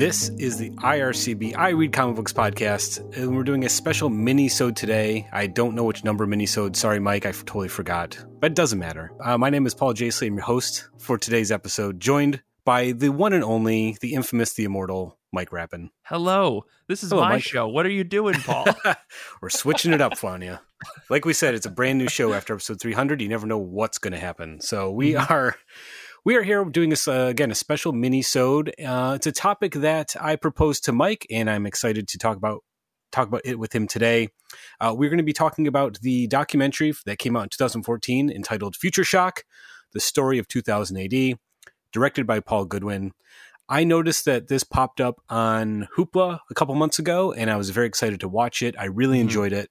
This is the IRCB I Read Comic Books podcast, and we're doing a special mini-sode today. I don't know which number mini-sode. Sorry, Mike, I totally forgot, but it doesn't matter. Uh, my name is Paul Jasley. I'm your host for today's episode, joined by the one and only, the infamous, the immortal Mike Rappin. Hello, this is Hello, my Mike. show. What are you doing, Paul? we're switching it up you. Like we said, it's a brand new show after episode 300. You never know what's going to happen. So we Mhm. are we are here doing this uh, again a special mini-sode. Uh, it's a topic that I proposed to Mike, and I'm excited to talk about talk about it with him today. Uh, we're going to be talking about the documentary that came out in 2014 entitled Future Shock: The Story of 2000 AD, directed by Paul Goodwin. I noticed that this popped up on Hoopla a couple months ago, and I was very excited to watch it. I really Mhm. enjoyed it.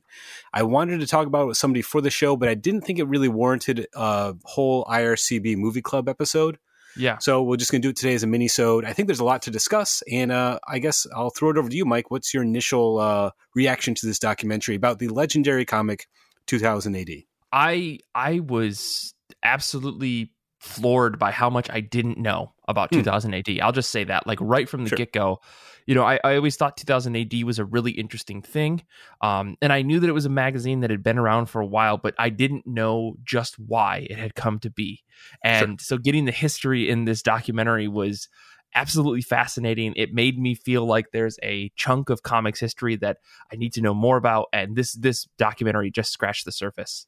I wanted to talk about it with somebody for the show, but I didn't think it really warranted a whole IRCB movie club episode. yeah. So we're just going to do it today as a mini-sode. I think there's a lot to discuss, and uh, I guess I'll throw it over to you, Mike. What's your initial uh, reaction to this documentary about the legendary comic 2000 AD? I I was absolutely floored by how much I didn't know about Hmm. 2000 AD. I'll just say that, like right from the Sure. get go. You know, I, I always thought 2000 AD was a really interesting thing, um, and I knew that it was a magazine that had been around for a while, but I didn't know just why it had come to be. And so, getting the history in this documentary was absolutely fascinating. It made me feel like there's a chunk of comics history that I need to know more about, and this this documentary just scratched the surface.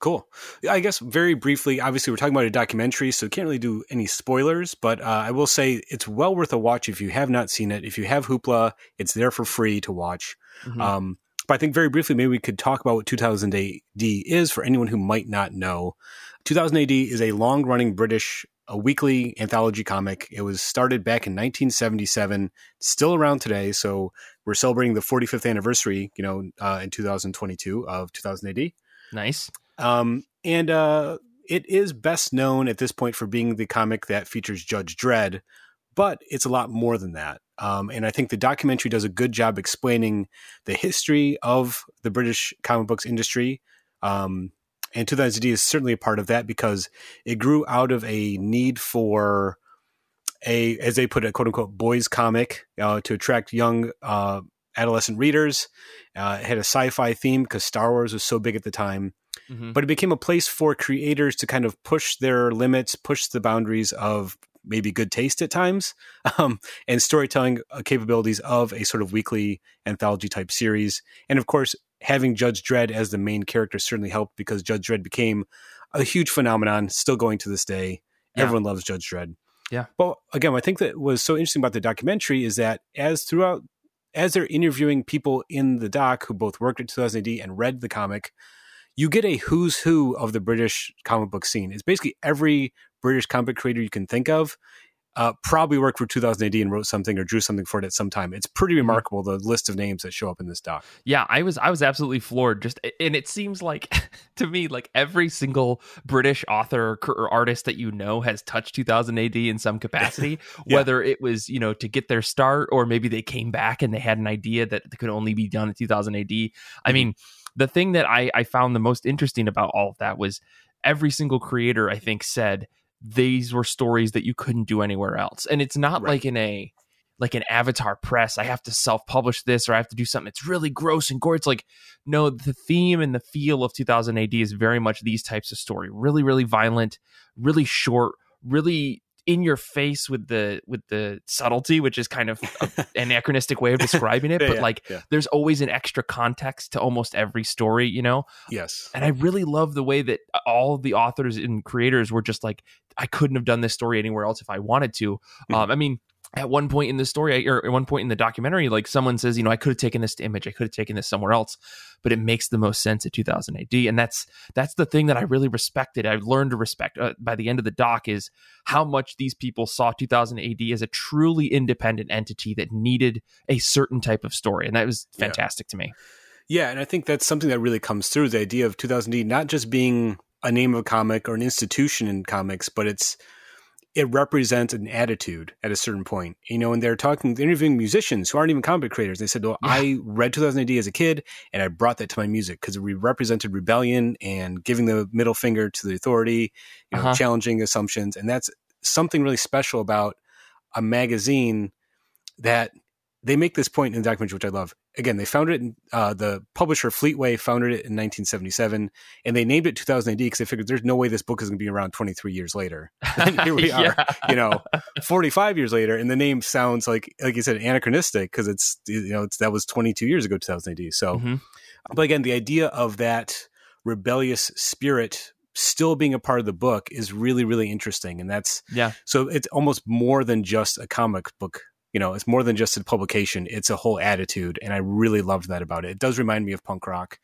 Cool. I guess very briefly, obviously, we're talking about a documentary, so can't really do any spoilers, but uh, I will say it's well worth a watch if you have not seen it. If you have Hoopla, it's there for free to watch. Mhm. Um, but I think very briefly, maybe we could talk about what 2000 AD is for anyone who might not know. 2000 AD is a long running British a weekly anthology comic. It was started back in 1977, still around today. So we're celebrating the 45th anniversary, you know, uh, in 2022 of 2000 AD. nice. Um, and uh, it is best known at this point for being the comic that features Judge Dredd, but it's a lot more than that. Um, and I think the documentary does a good job explaining the history of the British comic books industry. Um, and 2000 AD is certainly a part of that because it grew out of a need for a, as they put it, quote unquote, boys comic uh, to attract young uh, adolescent readers. Uh, it had a sci fi theme because Star Wars was so big at the time Mhm. but it became a place for creators to kind of push their limits, push the boundaries of maybe good taste at times, um, and storytelling uh, capabilities of a sort of weekly anthology type series. And of course, having Judge Dredd as the main character certainly helped because Judge Dredd became a huge phenomenon, still going to this day. Yeah. Everyone loves Judge Dredd. Yeah. But again, I think that was so interesting about the documentary is that as throughout, as they're interviewing people in the doc who both worked at 2000 AD and read the comic, you get a who's who of the British comic book scene. It's basically every British comic creator you can think of. Uh, probably worked for 2000 AD and wrote something or drew something for it at some time. It's pretty remarkable the list of names that show up in this doc. Yeah, I was I was absolutely floored. Just and it seems like to me like every single British author or, artist that you know has touched 2000 AD in some capacity. Yeah. Whether it was you know to get their start or maybe they came back and they had an idea that could only be done in 2000 AD. I mean, the thing that I I found the most interesting about all of that was every single creator I think said these were stories that you couldn't do anywhere else, and it's not Right. like in a like an avatar press i have to self-publish this or i have to do something. That's really gross and gore it's like no the theme and the feel of 2000 ad is very much these types of story. Really really violent really short really in your face with the with the subtlety which is kind of an anachronistic way of describing it Yeah, but yeah, like yeah. there's always an extra context to almost every story you know Yes. and I really love the way that all the authors and creators were just like, I couldn't have done this story anywhere else if I wanted to. Mhm. Um, I mean, at one point in the story, or at one point in the documentary, like someone says, you know, I could have taken this to Image, I could have taken this somewhere else, but it makes the most sense at 2000 AD, and that's that's the thing that I really respected. I learned to respect uh, by the end of the doc is how much these people saw 2000 AD as a truly independent entity that needed a certain type of story, and that was Yeah. fantastic to me. Yeah, and I think that's something that really comes through the idea of 2000 AD not just being a name of a comic or an institution in comics, but it's it represents an attitude at a certain point. You know, and they're talking, they're interviewing musicians who aren't even comic book creators. They said, "Well, Yeah. I read 2000 AD as a kid, and I brought that to my music because it represented rebellion and giving the middle finger to the authority, you know, Uh-huh. challenging assumptions, and that's something really special about a magazine that they make this point in the documentary, which I love. Again, they founded it. In, uh, the publisher Fleetway founded it in 1977, and they named it 2000 AD because they figured there's no way this book is going to be around 23 years later. And here we are, you know, 45 years later, and the name sounds like, like you said, anachronistic because it's you know it's, that was 22 years ago, 2000 AD. So, mm-hmm. but again, the idea of that rebellious spirit still being a part of the book is really really interesting and that's yeah so it's almost more than just a comic book you know it's more than just a publication it's a whole attitude and i really loved that about it it does remind me of punk rock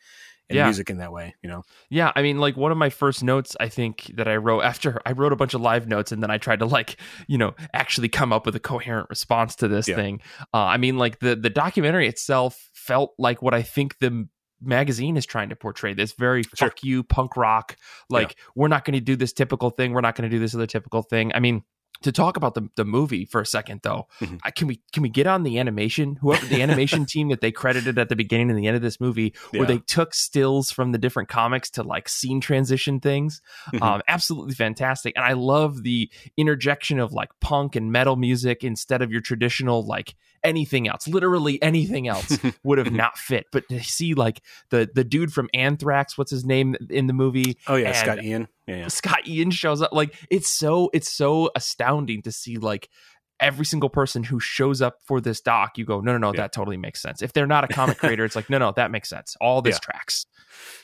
and yeah. music in that way you know yeah i mean like one of my first notes i think that i wrote after i wrote a bunch of live notes and then i tried to like you know actually come up with a coherent response to this yeah. thing uh, i mean like the the documentary itself felt like what i think the magazine is trying to portray this very sure. fuck you punk rock like yeah. we're not going to do this typical thing we're not going to do this other typical thing i mean to talk about the, the movie for a second though mm-hmm. I, can we can we get on the animation whoever the animation team that they credited at the beginning and the end of this movie yeah. where they took stills from the different comics to like scene transition things mm-hmm. um, absolutely fantastic and i love the interjection of like punk and metal music instead of your traditional like anything else literally anything else would have not fit. But to see like the the dude from anthrax what's his name in the movie? Oh yeah scott ian. Yeah, Scott Ian shows up. Like it's so it's so astounding to see like every single person who shows up for this doc, you go, no, no, no, yeah. that totally makes sense. If they're not a comic creator, it's like, no, no, that makes sense. All this yeah. tracks.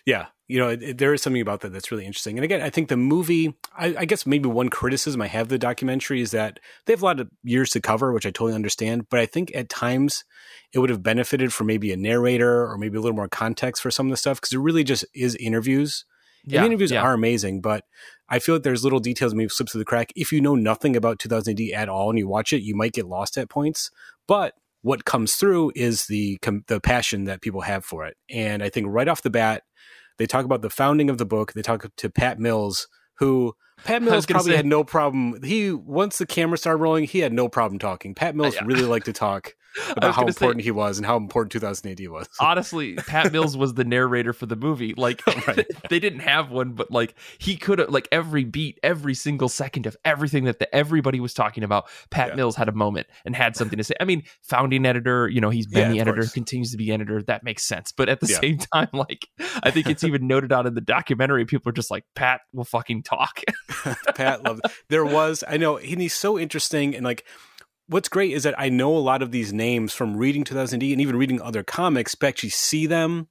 Yeah, you know, it, it, there is something about that that's really interesting. And again, I think the movie, I, I, guess maybe one criticism I have the documentary is that they have a lot of years to cover, which I totally understand. But I think at times it would have benefited for maybe a narrator or maybe a little more context for some of the stuff because it really just is interviews yeah, the interviews yeah. are amazing, but I feel like there's little details maybe slip through the crack. If you know nothing about 2000 AD at all and you watch it, you might get lost at points. But what comes through is the the passion that people have for it. And I think right off the bat, they talk about the founding of the book. They talk to Pat Mills, who Pat Mills probably say, had no problem. He once the camera started rolling, he had no problem talking. Pat Mills really liked to talk about how important say, he was and how important 2000 AD was. honestly, Pat Mills was the narrator for the movie. Like right. they didn't have one, but like he could have like every beat, every single second of everything that the, everybody was talking about. Pat yeah. Mills had a moment and had something to say. I mean, founding editor, you know, he's been yeah, the editor, course. continues to be editor. That makes sense. But at the yeah. same time, like I think it's even noted out in the documentary. People are just like, Pat will fucking talk. Pat loved. There was, I know, and he's so interesting and like what's great is that I know a lot of these names from reading 2000 AD and even reading other comics, but actually see them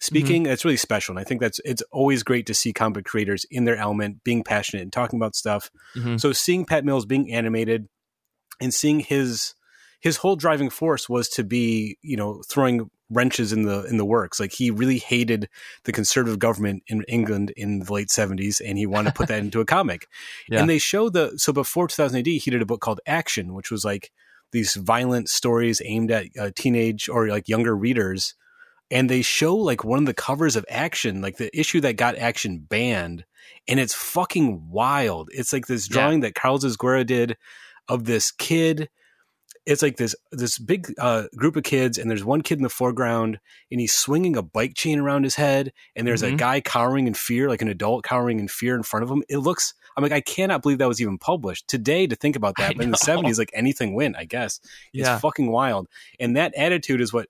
speaking. Mm-hmm. It's really special. And I think that's, it's always great to see comic creators in their element, being passionate and talking about stuff. Mm-hmm. So seeing Pat Mills being animated and seeing his, his whole driving force was to be, you know, throwing wrenches in the in the works. Like he really hated the conservative government in England in the late seventies, and he wanted to put that into a comic. Yeah. And they show the so before 2000 AD, he did a book called Action, which was like these violent stories aimed at uh, teenage or like younger readers. And they show like one of the covers of Action, like the issue that got Action banned, and it's fucking wild. It's like this drawing yeah. that Carlos Ezquerra did of this kid it's like this this big uh, group of kids, and there's one kid in the foreground, and he's swinging a bike chain around his head, and there's mm-hmm. a guy cowering in fear, like an adult cowering in fear in front of him. It looks, I'm like, I cannot believe that was even published today. To think about that, but in the '70s, like anything went, I guess. It's yeah. fucking wild, and that attitude is what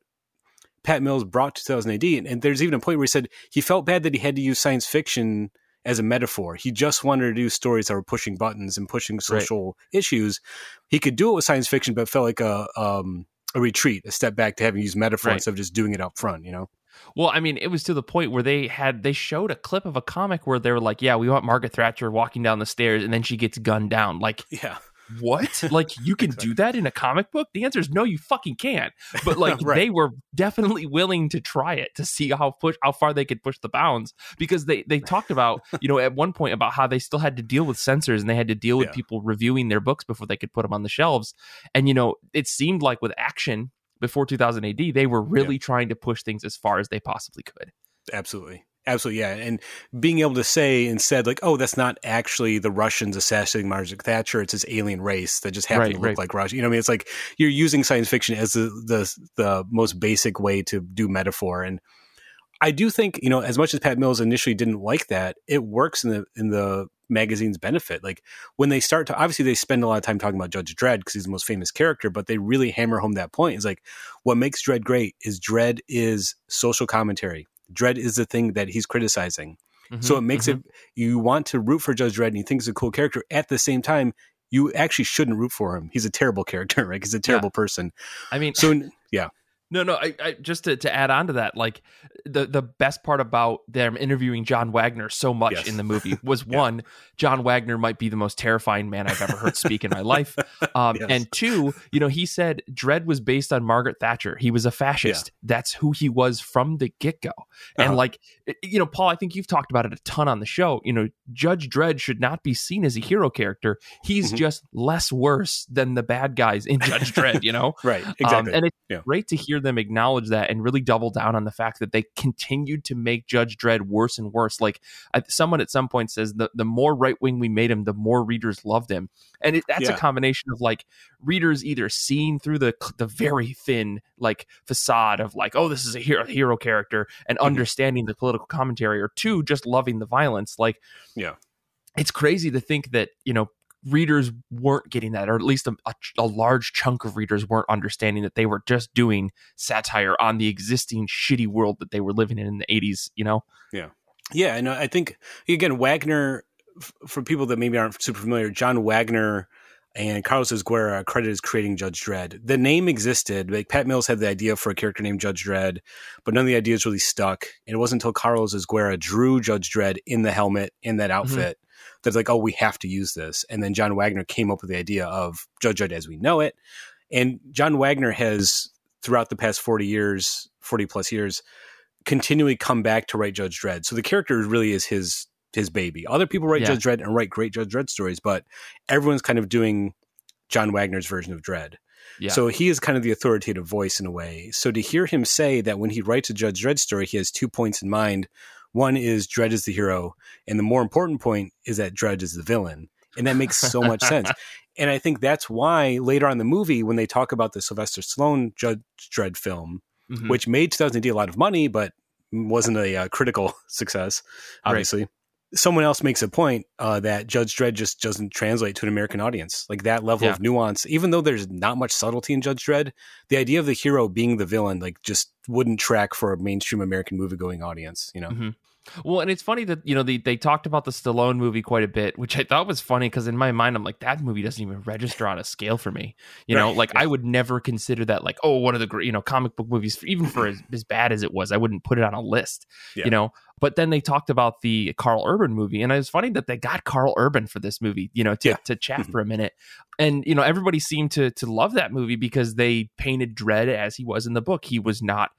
Pat Mills brought to 2000 AD. And, and, there's even a point where he said he felt bad that he had to use science fiction as a metaphor. He just wanted to do stories that were pushing buttons and pushing social right. issues. He could do it with science fiction, but felt like a um, a retreat, a step back to having used metaphor right. instead of just doing it up front. You know. Well, I mean, it was to the point where they had they showed a clip of a comic where they were like, "Yeah, we want Margaret Thatcher walking down the stairs, and then she gets gunned down." Like, yeah, what? like you can do that in a comic book? The answer is no, you fucking can't. But like right. they were definitely willing to try it to see how push how far they could push the bounds because they they talked about you know at one point about how they still had to deal with censors and they had to deal with yeah. people reviewing their books before they could put them on the shelves. And you know it seemed like with action before 2000 AD they were really yeah. trying to push things as far as they possibly could. Absolutely. Absolutely, yeah. And being able to say instead, like, oh, that's not actually the Russians assassinating Margaret Thatcher. It's this alien race that just happened right, to look right. like Russia. You know, I mean, it's like you're using science fiction as the, the the most basic way to do metaphor. And I do think, you know, as much as Pat Mills initially didn't like that, it works in the in the magazines benefit. Like when they start to obviously they spend a lot of time talking about Judge Dredd because he's the most famous character, but they really hammer home that point. Is like what makes Dredd great is Dredd is social commentary. Dredd is the thing that he's criticizing. Mm-hmm, so it makes mm-hmm. it you want to root for Judge Dredd and you think he's a cool character. At the same time, you actually shouldn't root for him. He's a terrible character, right? He's a terrible yeah. person. I mean, so yeah. No, no. I, I, just to, to add on to that, like the the best part about them interviewing John Wagner so much yes. in the movie was yeah. one, John Wagner might be the most terrifying man I've ever heard speak in my life, um, yes. and two, you know, he said Dredd was based on Margaret Thatcher. He was a fascist. Yeah. That's who he was from the get go. And uh-huh. like, you know, Paul, I think you've talked about it a ton on the show. You know, Judge Dredd should not be seen as a hero character. He's mm-hmm. just less worse than the bad guys in Judge Dredd. You know, right? Um, exactly. Um, and it's yeah. great to hear them acknowledge that and really double down on the fact that they continued to make Judge Dredd worse and worse. Like someone at some point says, the, the more right wing we made him, the more readers loved him. And it, that's yeah. a combination of like readers either seeing through the the very thin like facade of like, oh, this is a hero, hero character and mm-hmm. understanding the political commentary, or two, just loving the violence. Like, yeah. It's crazy to think that, you know, readers weren't getting that, or at least a, a, a, large chunk of readers weren't understanding that they were just doing satire on the existing shitty world that they were living in in the 80s, you know? Yeah. Yeah. And I think, again, Wagner, for people that maybe aren't super familiar, John Wagner and Carlos Ezquerra are credited as creating Judge Dredd. The name existed. Like Pat Mills had the idea for a character named Judge Dredd, but none of the ideas really stuck. And it wasn't until Carlos Ezquerra drew Judge Dredd in the helmet, in that mm-hmm. That's like, oh, we have to use this. And then John Wagner came up with the idea of Judge Dredd as we know it. And John Wagner has, throughout the past 40 years, 40 plus years, continually come back to write Judge Dredd. So the character really is his his baby. Other people write yeah. Judge Dredd and write great Judge Dredd stories, but everyone's kind of doing John Wagner's version of Dredd. Yeah. So he is kind of the authoritative voice in a way. So to hear him say that when he writes a Judge Dredd story, he has two points in mind. One is Dredd is the hero, and the more important point is that Dredd is the villain. And that makes so much sense. And I think that's why later on in the movie, when they talk about the Sylvester Stallone Judge Dredd film, mm-hmm. which made 2000 a lot of money, but wasn't a uh, critical success, obviously. Right. Someone else makes a point uh, that Judge Dredd just doesn't translate to an American audience. Like that level yeah. of nuance, even though there's not much subtlety in Judge Dredd, the idea of the hero being the villain, like, just wouldn't track for a mainstream American movie going audience, you know? Mm-hmm. Well, and it's funny that you know they, they talked about the Stallone movie quite a bit, which I thought was funny because in my mind I'm like that movie doesn't even register on a scale for me. You know, like yeah. I would never consider that like oh one of the great you know comic book movies even for as, as bad as it was I wouldn't put it on a list. Yeah. You know, but then they talked about the Carl Urban movie, and it was funny that they got Carl Urban for this movie. You know, to yeah. to chat mm-hmm. for a minute, and you know everybody seemed to to love that movie because they painted Dredd as he was in the book. He was not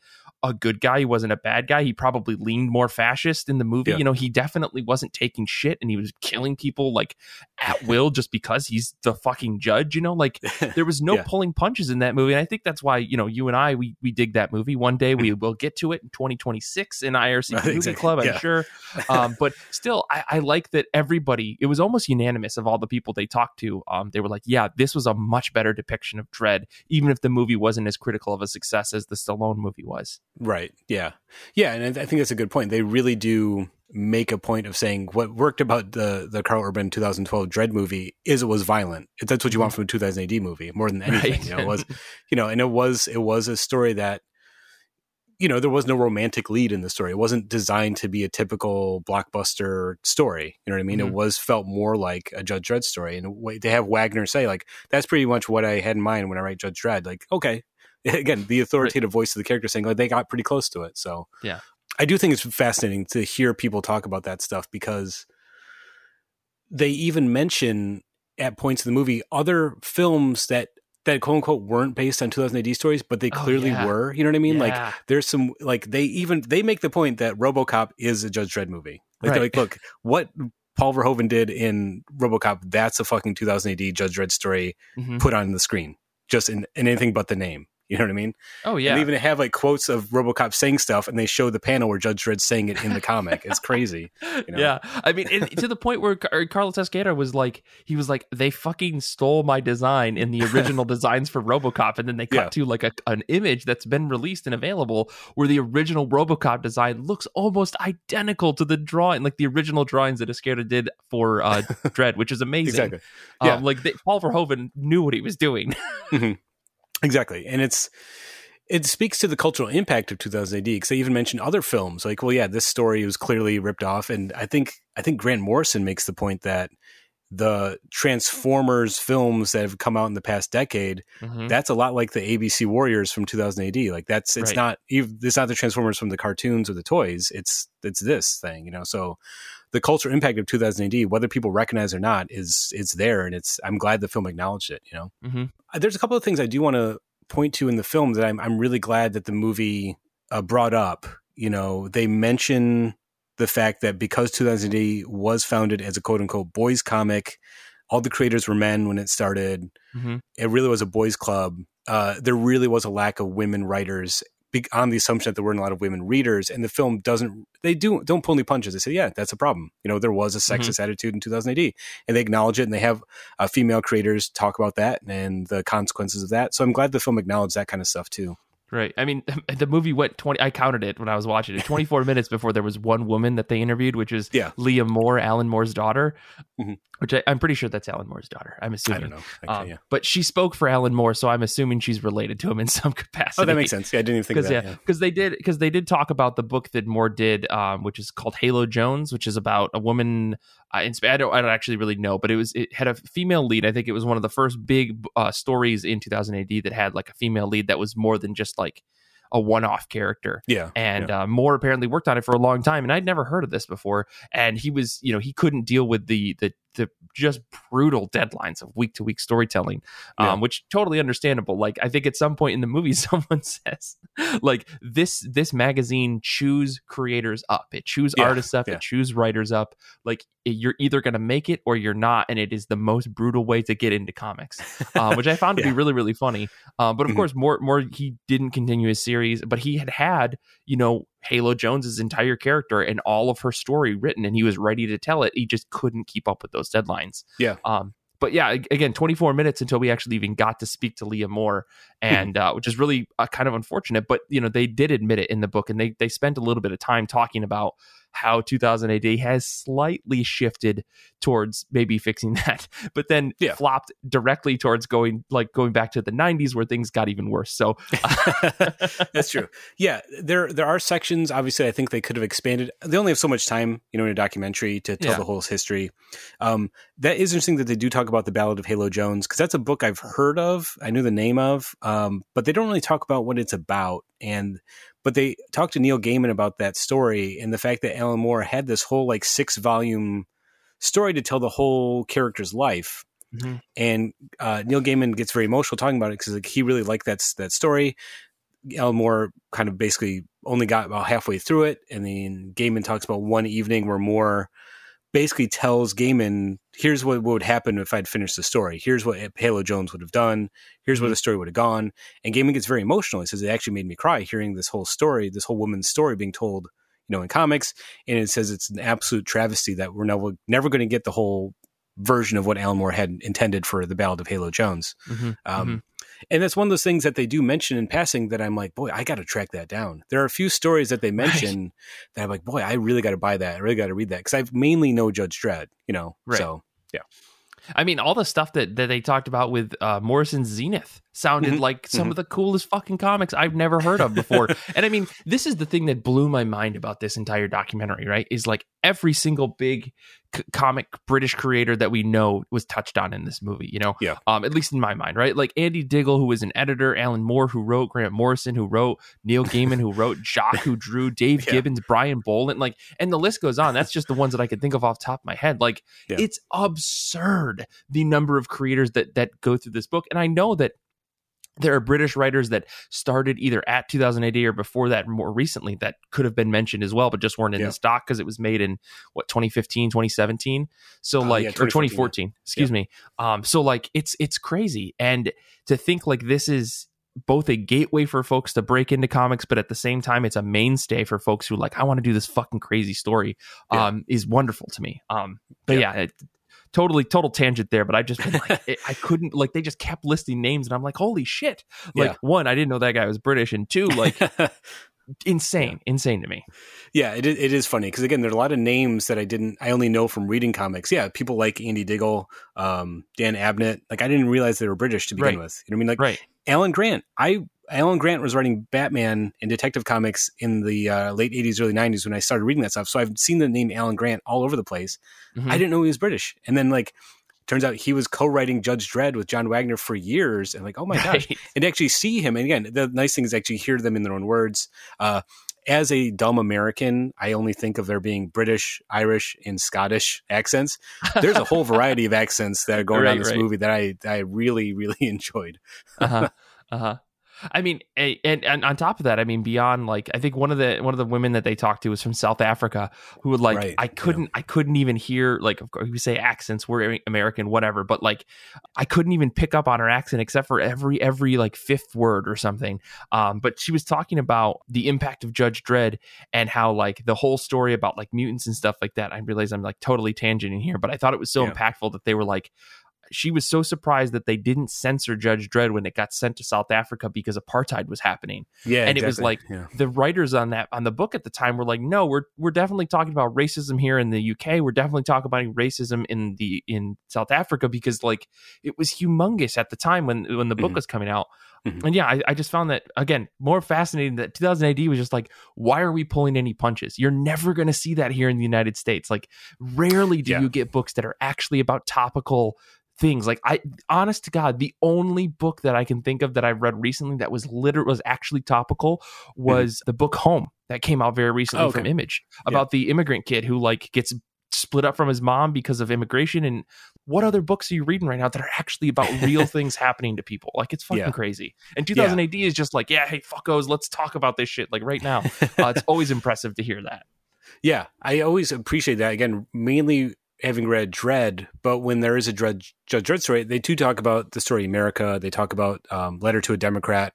a good guy. He wasn't a bad guy. He probably leaned more fascist in the movie. Yeah. You know, he definitely wasn't taking shit and he was killing people like at will just because he's the fucking judge, you know? Like there was no yeah. pulling punches in that movie. And I think that's why, you know, you and I we we dig that movie. One day we will get to it in 2026 in IRC exactly. Movie Club, I'm yeah. sure. Um, but still I, I, like that everybody it was almost unanimous of all the people they talked to. Um, they were like, Yeah, this was a much better depiction of Dredd, even if the movie wasn't as critical of a success as the Stallone movie was. Right. Yeah. Yeah. And I think that's a good point. They really do make a point of saying what worked about the the Carl Urban 2012 Dredd movie is it was violent. That's what you want from a 2000 AD movie more than anything. Right. You know, it was, you know, and it was it was a story that, you know, there was no romantic lead in the story. It wasn't designed to be a typical blockbuster story. You know what I mean? Mm-hmm. It was felt more like a Judge Dredd story. And they have Wagner say like that's pretty much what I had in mind when I write Judge Dredd. Like, okay, again the authoritative right. voice of the character saying like they got pretty close to it. So yeah, I do think it's fascinating to hear people talk about that stuff because they even mention at points in the movie other films that that quote unquote weren't based on 2000 AD stories, but they oh, clearly oh, yeah. were. You know what I mean? Yeah. Like there's some like they even they make the point that RoboCop is a Judge Dredd movie. Like right. like, look, what Paul Verhoeven did in RoboCop, that's a fucking 2000 AD Judge Dredd story mm-hmm. put on the screen, just in, in anything but the name You know what I mean? Oh yeah. And they even have like quotes of RoboCop saying stuff, and they show the panel where Judge Dredd's saying it in the comic. It's crazy. You know? Yeah, I mean, and to the point where Car- Carlos Ezquerra was like, he was like, they fucking stole my design in the original designs for RoboCop, and then they cut Yeah. to like a, an image that's been released and available where the original RoboCop design looks almost identical to the drawing, like the original drawings that Ezquerra did for uh, Dredd, which is amazing. Exactly. Um, Yeah. like they, Paul Verhoeven knew what he was doing. Exactly. And it's it speaks to the cultural impact of 2000 AD because they even mention other films like, well, yeah, this story was clearly ripped off, and I think I think Grant Morrison makes the point that the Transformers films that have come out in the past decade, Mhm. that's a lot like the ABC Warriors from 2000 AD. Like that's it's Right. not it's not the Transformers from the cartoons or the toys. It's it's this thing, you know. So the cultural impact of 2000 AD, whether people recognize or not, is it's there, and it's I'm glad the film acknowledged it. You know Mhm. uh, there's a couple of things I do want to point to in the film that I'm I'm really glad that the movie uh, brought up. You know, they mention the fact that because 2000 AD was founded as a quote unquote boys comic, all the creators were men when it started. Mhm. It really was a boys club. Uh, there really was a lack of women writers on the assumption that there weren't a lot of women readers and the film doesn't they do don't pull any punches they say yeah that's a problem you know there was a sexist attitude in 2000 AD and they acknowledge it and they have uh, female creators talk about that and the consequences of that so i'm glad the film acknowledged that kind of stuff too Right. I mean, the movie went 20, I counted it when I was watching it, 24 minutes before there was one woman that they interviewed, which is Yeah. Leah Moore, Alan Moore's daughter, Mhm. Which I, I'm pretty sure that's Alan Moore's daughter. I'm assuming. i don't know Okay, Um, yeah. But she spoke for Alan Moore, so I'm assuming she's related to him in some capacity. oh that makes sense yeah i didn't even think of Because that yeah, yeah. because they did because they did talk about the book that Moore did, um, which is called Halo Jones, which is about a woman. Uh, in, I don't I don't actually really know, but it was it had a female lead. I think it was one of the first big uh, stories in 2000 AD that had like a female lead that was more than just like a one-off character yeah and uh, Moore apparently worked on it for a long time, and I'd never heard of this before. And he was, you know, he couldn't deal with the the the just brutal deadlines of week to week storytelling, um, which totally understandable. Like I think at some point in the movie, someone says, like this this magazine chews creators up, it chews Yeah, artists up, yeah. it chews writers up. Like you're either going to make it or you're not, and it is the most brutal way to get into comics, uh, which I found to be really really funny. Um, but of Mhm. course, more more he didn't continue his series, but he had had you know Halo Jones's entire character and all of her story written, and he was ready to tell it. He just couldn't keep up with those deadlines. Yeah. Um. But yeah, again, 24 minutes until we actually even got to speak to Leah Moore, and uh, which is really uh, kind of unfortunate. But you know, they did admit it in the book, and they they spent a little bit of time talking about how 2000 AD has slightly shifted towards maybe fixing that, but then Yeah. flopped directly towards going like going back to the 90s where things got even worse. So That's true. Yeah, there there are sections. Obviously, I think they could have expanded. They only have so much time, you know, in a documentary to tell Yeah. the whole history. Um, that is interesting that they do talk about the Ballad of Halo Jones because that's a book I've heard of. I knew the name of, um, but they don't really talk about what it's about. And but they talked to Neil Gaiman about that story and the fact that Alan Moore had this whole like six volume story to tell the whole character's life and uh, Neil Gaiman gets very emotional talking about it because like, he really liked that that story. Alan Moore kind of basically only got about halfway through it, and then Gaiman talks about one evening where Moore basically tells Gaiman, "Here's what would happen if I'd finished the story. Here's what Halo Jones would have done. Here's where the story would have gone." And Gaiman gets very emotional. He says it actually made me cry hearing this whole story, this whole woman's story being told, you know, in comics. And it says it's an absolute travesty that we're never never going to get the whole version of what Alan Moore had intended for the Ballad of Halo Jones. Mhm. Um, And that's one of those things that they do mention in passing that I'm like, boy, I got to track that down. There are a few stories that they mention that I'm like, boy, I really got to buy that. I really got to read that because I've mainly know Judge Dredd, you know. Right. So yeah. I mean, all the stuff that, that they talked about with uh, Morrison's Zenith sounded Mhm. like some Mhm. of the coolest fucking comics I've never heard of before. and I mean, this is the thing that blew my mind about this entire documentary, right? Is like every single big c- comic British creator that we know was touched on in this movie, you know? Yeah. Um, at least in my mind, right? Like Andy Diggle, who was an editor, Alan Moore, who wrote, Grant Morrison, who wrote, Neil Gaiman, who wrote, Jock, who drew, Dave Yeah. Gibbons, Brian Boland, like, and the list goes on. That's just the ones that I could think of off the top of my head. Like, Yeah. it's absurd the number of creators that that go through this book and i know that there are british writers that started either at 2000 AD or before that more recently that could have been mentioned as well but just weren't in Yeah. the stock because it was made in what 2015 2017 so Uh, like yeah, or 2014, 2014 excuse me um so like it's it's crazy and to think like this is both a gateway for folks to break into comics, but at the same time, it's a mainstay for folks who like, I want to do this fucking crazy story. Yeah. Um, is wonderful to me. Um, but Yeah. yeah, it, totally, total tangent there. But I just been like, it, I couldn't like they just kept listing names, and I'm like, holy shit! Like Yeah. one, I didn't know that guy was British, and two, like insane, insane to me. yeah, it, it is funny because again, there are a lot of names that I didn't, I only know from reading comics. Yeah, people like Andy Diggle, um, Dan Abnett. Like I didn't realize they were British to begin Right. with. You know what I mean? Like Right. Alan Grant. I Alan Grant was writing Batman and Detective Comics in the uh, late '80s, early '90s when I started reading that stuff. So I've seen the name Alan Grant all over the place. Mhm. I didn't know he was British, and then like turns out he was co-writing Judge Dredd with John Wagner for years. And like, oh my gosh, and to actually see him. And again, the nice thing is actually hear them in their own words. Uh, as a dumb American, I only think of there being British, Irish, and Scottish accents. There's a whole variety of accents that are going on in this right. movie that I I really really enjoyed. uh-huh uh-huh i mean and and on top of that i mean beyond like i think one of the one of the women that they talked to was from south africa who would like Right, i couldn't i couldn't even hear like of course we say accents we're american whatever but like i couldn't even pick up on her accent except for every every like fifth word or something um but she was talking about the impact of judge dredd and how like the whole story about like mutants and stuff like that i realize i'm like totally tangenting here but i thought it was so Yeah. impactful that they were like she was so surprised that they didn't censor Judge Dredd when it got sent to South Africa because apartheid was happening. Yeah, And it was like- yeah. The writers on that on the book at the time were like, "No, we're we're definitely talking about racism here in the UK. We're definitely talking about racism in the in South Africa because like it was humongous at the time when when the book Mhm. was coming out." Mhm. And yeah, I, I just found that again more fascinating that 2000 AD was just like, why are we pulling any punches? You're never going to see that here in the United States. Like, rarely do Yeah. you get books that are actually about topical things. Like i honest to god the only book that i can think of that i've read recently that was literally was actually topical was the book home that came out very recently Oh, okay. from image about the immigrant kid who like gets split up from his mom because of immigration and what other books are you reading right now that are actually about real things happening to people? Like it's fucking Yeah. crazy. And 2000 AD is just like yeah hey fuckos let's talk about this shit like right now. Uh, it's always impressive to hear that. Yeah, I always appreciate that. Again, mainly having read Dredd, but when there is a Dredd Judge Dredd story, they do talk about the story America. They talk about um, Letter to a Democrat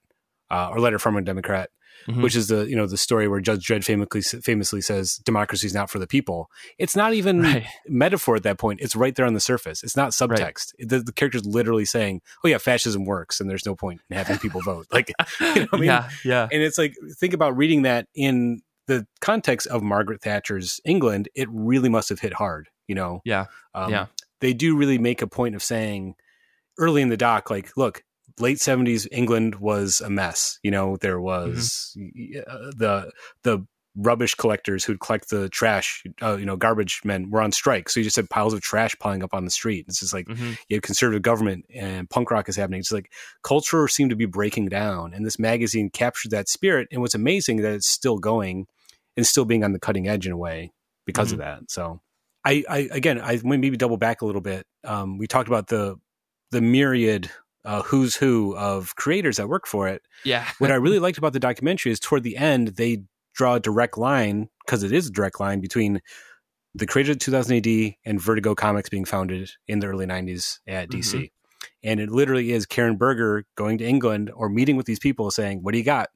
uh, or Letter from a Democrat, Mhm. which is the you know the story where Judge Dredd famously famously says democracy is not for the people. It's not even right metaphor at that point. It's right there on the surface. It's not subtext. The, the character's literally saying, "Oh yeah, fascism works, and there's no point in having people vote." Like, you know what I mean? yeah yeah and it's like think about reading that in the context of Margaret Thatcher's England, it really must have hit hard. You know, Yeah. um, Yeah. They do really make a point of saying early in the doc, like, look, late seventies England was a mess. You know, there was Mm-hmm. uh, the the rubbish collectors who'd collect the trash. Uh, you know, garbage men were on strike, so you just had piles of trash piling up on the street. It's just like Mhm. you have conservative government and punk rock is happening. It's like culture seemed to be breaking down, and this magazine captured that spirit. And what's amazing that it's still going and still being on the cutting edge in a way because of that. So, I, I again, I maybe double back a little bit. Um, we talked about the the myriad uh, who's who of creators that work for it. yeah What I really liked about the documentary is toward the end they draw a direct line because it is a direct line between the creator of 2000 AD and Vertigo Comics being founded in the early 90s at DC. And it literally is Karen Berger going to England or meeting with these people saying, What do you got?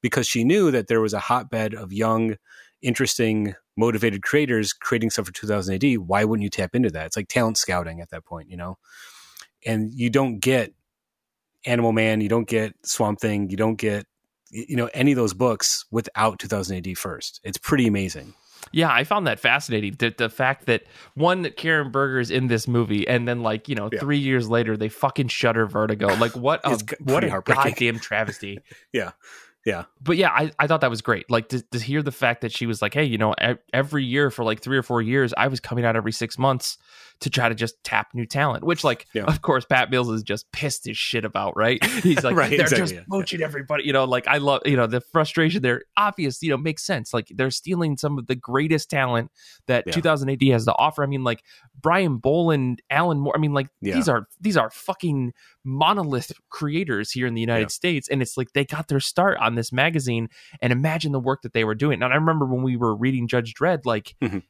Because she knew that there was a hotbed of young, interesting, motivated creators creating stuff for 2000 AD. Why wouldn't you tap into that? It's like talent scouting at that point, you know? And you don't get Animal Man, you don't get Swamp Thing, you don't get you know any of those books without 2000 AD first. It's pretty amazing. Yeah, I found that fascinating. The, the fact that one that Karen Berger is in this movie, and then like you know, Yeah. three years later they fucking shutter Vertigo. Like what a what a goddamn travesty. Yeah. Yeah. But yeah, I, I thought that was great. Like to, to hear the fact that she was like, hey, you know, every year for like three or four years, I was coming out every six months to try to just tap new talent. Which, like, Yeah. of course, Pat Mills is just pissed his shit about. Right? He's like, Right, they're exactly, just yeah. poaching everybody. You know, like I love, you know, the frustration there. Obvious, you know, makes sense. Like they're stealing some of the greatest talent that Yeah. 2000 AD has to offer. I mean, like Brian Boland, Alan Moore. I mean, like these are these are fucking monolith creators here in the United. States, and it's like they got their start on this magazine. And imagine the work that they were doing. And I remember when we were reading Judge Dredd, like Mhm.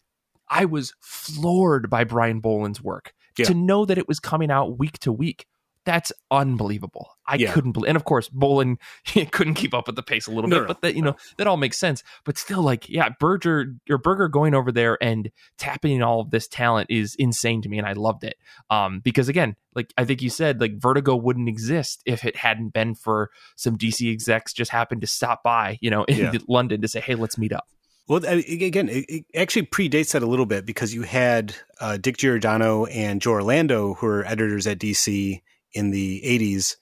I was floored by Brian Boland's work. Yeah. To know that it was coming out week to week That's unbelievable. I Yeah. couldn't believe, and of course, Boland couldn't keep up with the pace a little No, bit, no, but that you no. know that all makes sense. But still, like, yeah, Berger or Berger going over there and tapping all of this talent is insane to me, and I loved it. Um, because again, like I think you said, like Vertigo wouldn't exist if it hadn't been for some DC execs just happened to stop by, you know, in Yeah. London to say, hey, let's meet up. Well, again, it, actually predates that a little bit because you had uh, Dick Giordano and Joe Orlando, who were editors at DC in the 80s,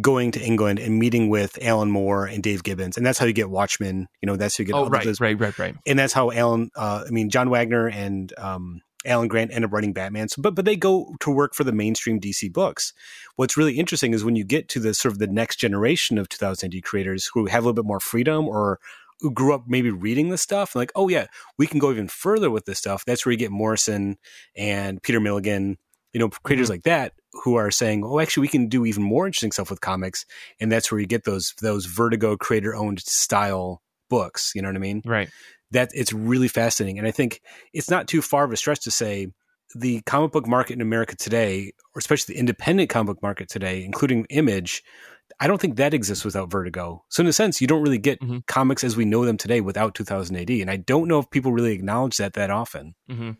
going to England and meeting with Alan Moore and Dave Gibbons. And that's how you get Watchmen. You know, that's how you get Oh, all of those. right, right, right. And that's how Alan, uh, I mean, John Wagner and um, Alan Grant end up writing Batman. So, but, but they go to work for the mainstream DC books. What's really interesting is when you get to the sort of the next generation of 2000 AD creators who have a little bit more freedom or who grew up maybe reading this stuff, like, oh yeah, we can go even further with this stuff. That's where you get Morrison and Peter Milligan, you know, creators Mhm. like that who are saying, oh, actually, we can do even more interesting stuff with comics, and that's where you get those those Vertigo creator owned style books. You know what I mean? Right. that it's really fascinating. And I think it's not too far of a stretch to say the comic book market in America today, or especially the independent comic book market today, including Image, I don't think that exists without Vertigo. So in a sense, you don't really get Mhm. comics as we know them today without 2000 AD. And I don't know if people really acknowledge that that often. hmm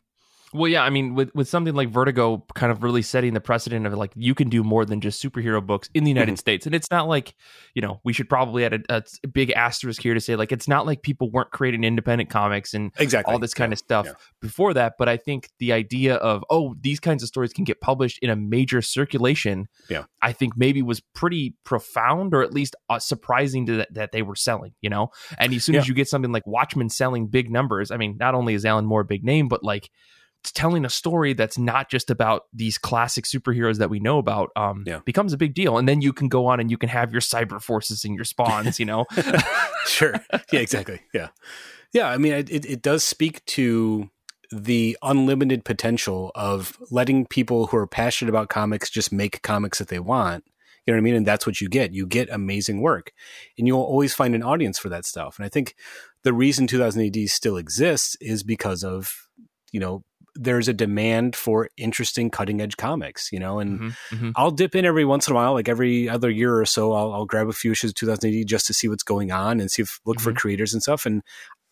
Well, yeah, I mean, with with something like Vertigo, kind of really setting the precedent of like you can do more than just superhero books in the United Mhm. States, and it's not like you know we should probably add a, a big asterisk here to say like it's not like people weren't creating independent comics and Exactly. all this kind Yeah. of stuff yeah. before that. But I think the idea of oh these kinds of stories can get published in a major circulation, Yeah. I think maybe was pretty profound or at least uh, surprising to that, that they were selling. You know, and as soon as you get something like Watchmen selling big numbers, I mean, not only is Alan Moore a big name, but like telling a story that's not just about these classic superheroes that we know about um, Yeah. becomes a big deal. And then you can go on and you can have your cyber forces and your spawns, you know? sure. Yeah, exactly. Yeah. Yeah. I mean, it, it it does speak to the unlimited potential of letting people who are passionate about comics just make comics that they want. You know what I mean? And that's what you get. You get amazing work. And you'll always find an audience for that stuff. And I think the reason 2000 AD still exists is because of, you know, there's a demand for interesting cutting edge comics, you know, and Mhm, mhm. I'll dip in every once in a while, like every other year or so. I'll, I'll grab a few issues of 2080 just to see what's going on and see if look for Mhm. creators and stuff. And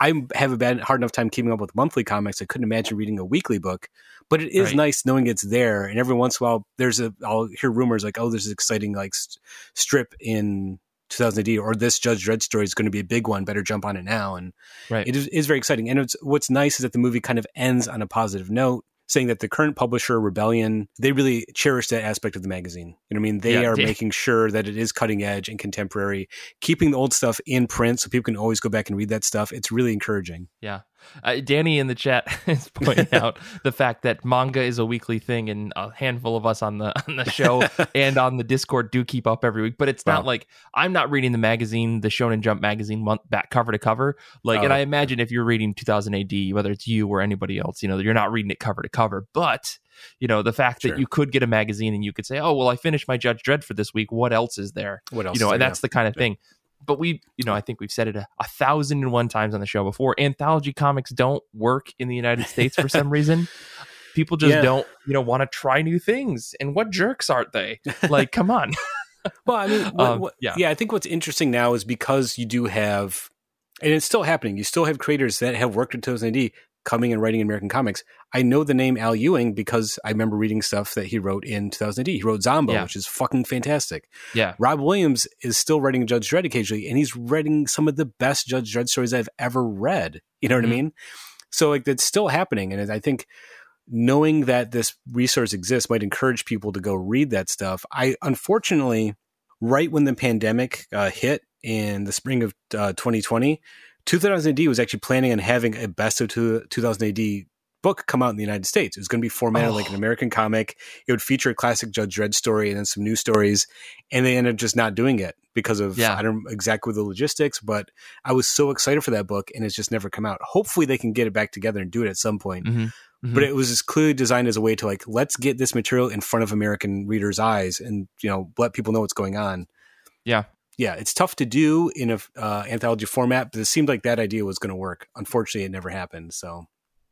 I have a bad hard enough time keeping up with monthly comics. I couldn't imagine reading a weekly book, but it is Right. nice knowing it's there. And every once in a while, there's a I'll hear rumors like, oh, there's an exciting like st- strip in 2000 or this Judge Dredd story is going to be a big one. Better jump on it now. And Right. it is, is very exciting. And it's, what's nice is that the movie kind of ends on a positive note, saying that the current publisher, Rebellion, they really cherish that aspect of the magazine. You know I mean? They Yeah, are they- making sure that it is cutting edge and contemporary, keeping the old stuff in print so people can always go back and read that stuff. It's really encouraging. Yeah. Uh, Danny in the chat is pointing out the fact that manga is a weekly thing, and a handful of us on the on the show and on the Discord do keep up every week. But it's not Wow. like I'm not reading the magazine, the Shonen Jump magazine, month back cover to cover. Like, and Oh, I imagine if you're reading 2000 AD, whether it's you or anybody else, you know, you're not reading it cover to cover. But you know, the fact Sure. that you could get a magazine and you could say, oh well, I finished my Judge Dredd for this week. What else is there? What else? you know, and that's the kind of Yeah. But we, you know, I think we've said it a, a thousand and one times on the show before. Anthology comics don't work in the United States for some reason. People just Yeah. don't, you know, want to try new things. And what jerks aren't they? Like, come on. Well, I mean, what, Um, what- yeah. yeah. I think what's interesting now is because you do have, and it's still happening. You still have creators that have worked at 2000 AD coming and writing American comics. I know the name Al Ewing because I remember reading stuff that he wrote in 2000 AD. He wrote Zombo, Yeah. which is fucking fantastic. Yeah. Rob Williams is still writing Judge Dredd occasionally, and he's writing some of the best Judge Dredd stories I've ever read. You know what Mhm. I mean? So like that's still happening, and I think knowing that this resource exists might encourage people to go read that stuff. I unfortunately, right when the pandemic uh, hit in the spring of uh, 2020, 2000 AD was actually planning on having a best of two, 2000 AD book come out in the United States. It was going to be formatted Oh. like an American comic. It would feature a classic Judge Dredd story and then some new stories. And they ended up just not doing it because of Yeah. I don't know exactly the logistics, but I was so excited for that book and it's just never come out. Hopefully they can get it back together and do it at some point. Mhm. Mhm. But it was just clearly designed as a way to like let's get this material in front of American readers' eyes and you know let people know what's going on. Yeah. Yeah, it's tough to do in a uh, anthology format, but it seemed like that idea was going to work. Unfortunately, it never happened. So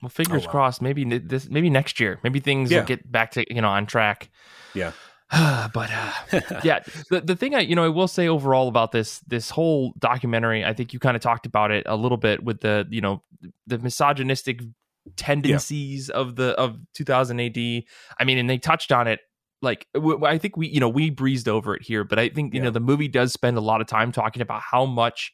well, fingers Oh, wow. crossed. Maybe this, maybe next year, maybe things Yeah. will get back to, you know, on track. Yeah. but uh, yeah, the the thing I you know I will say overall about this this whole documentary, I think you kind of talked about it a little bit with the you know the misogynistic tendencies yeah. of the of 2000 AD. I mean, and they touched on it like I think we you know we breezed over it here, but I think you yeah. know the movie does spend a lot of time talking about how much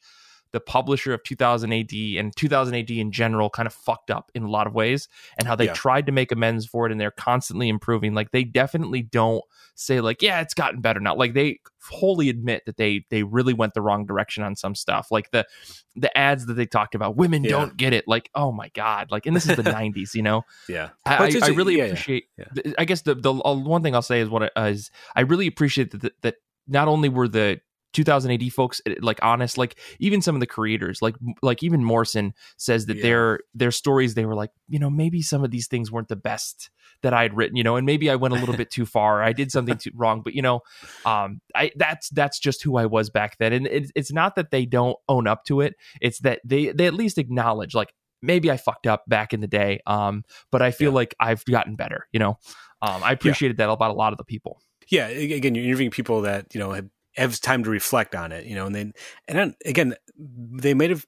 the publisher of 2000 AD and 2000 AD in general kind of fucked up in a lot of ways and how they yeah. tried to make amends for it and they're constantly improving. Like they definitely don't say like, yeah, it's gotten better now. Like they wholly admit that they they really went the wrong direction on some stuff. Like the the ads that they talked about, women yeah. don't get it. Like, oh my god! Like, and this is the '90s, you know. Yeah, I, I, I really yeah, appreciate. Yeah. I guess the the uh, one thing I'll say is what is I really appreciate that that not only were the 2000 AD folks eh, like honest like even some of the creators like like even Morrison says that yeah. their their stories they were like you know maybe some of these things weren't the best that I had written you know and maybe I went a little bit too far I did something too wrong but you know um I that's that's just who I was back then and it, it's not that they don't own up to it it's that they they at least acknowledge like maybe I fucked up back in the day um but I feel yeah. like I've gotten better you know um I appreciated yeah. that about a lot of the people yeah again you're interviewing people that you know have have time to reflect on it, you know, and then and then, again, they might have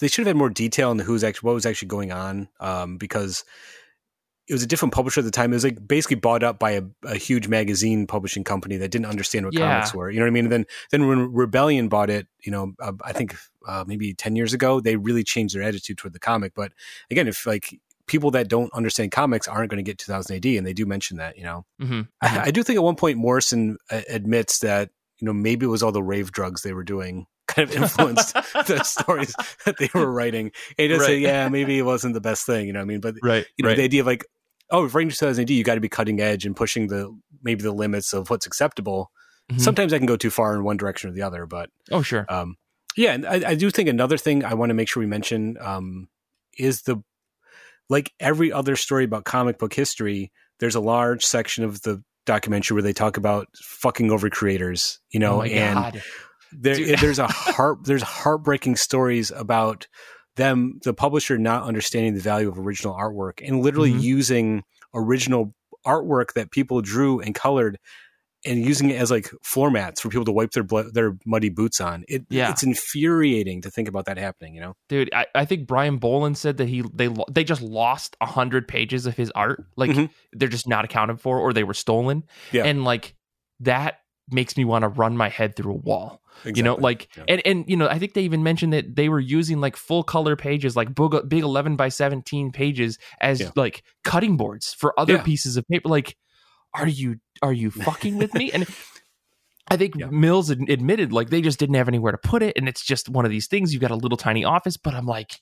they should have had more detail on who's actually what was actually going on, um, because it was a different publisher at the time. It was like basically bought up by a, a huge magazine publishing company that didn't understand what yeah. comics were. You know what I mean? And then then when Rebellion bought it, you know, uh, I think uh, maybe ten years ago, they really changed their attitude toward the comic. But again, if like people that don't understand comics aren't going to get 2000 AD, and they do mention that, you know, mm-hmm. I, I, do think at one point Morrison uh, admits that you know, maybe it was all the rave drugs they were doing kind of influenced the stories that they were writing. And just right. say, yeah, maybe it wasn't the best thing, you know I mean? But right, you know, right. the idea of like, oh, if writing 2000 AD, you got to be cutting edge and pushing the maybe the limits of what's acceptable. Mm-hmm. Sometimes I can go too far in one direction or the other, but oh, sure. Um, yeah, and I, I, do think another thing I want to make sure we mention um, is the like every other story about comic book history. There's a large section of the documentary where they talk about fucking over creators, you know, oh and there, there's a heart there's heartbreaking stories about them the publisher not understanding the value of original artwork and literally mm-hmm. using original artwork that people drew and colored and using it as like floor mats for people to wipe their blood, their muddy boots on. It, yeah. it's infuriating to think about that happening. You know, dude. I, I think Brian Bolland said that he they they just lost a hundred pages of his art. Like mm-hmm. they're just not accounted for, or they were stolen. Yeah, and like that makes me want to run my head through a wall. Exactly. You know, like yeah. and and you know, I think they even mentioned that they were using like full color pages, like big eleven by seventeen pages, as yeah. like cutting boards for other pieces of paper. Like are you are you fucking with me? And I think yeah. Mills admitted like they just didn't have anywhere to put it, and it's just one of these things. You've got a little tiny office, but I'm like,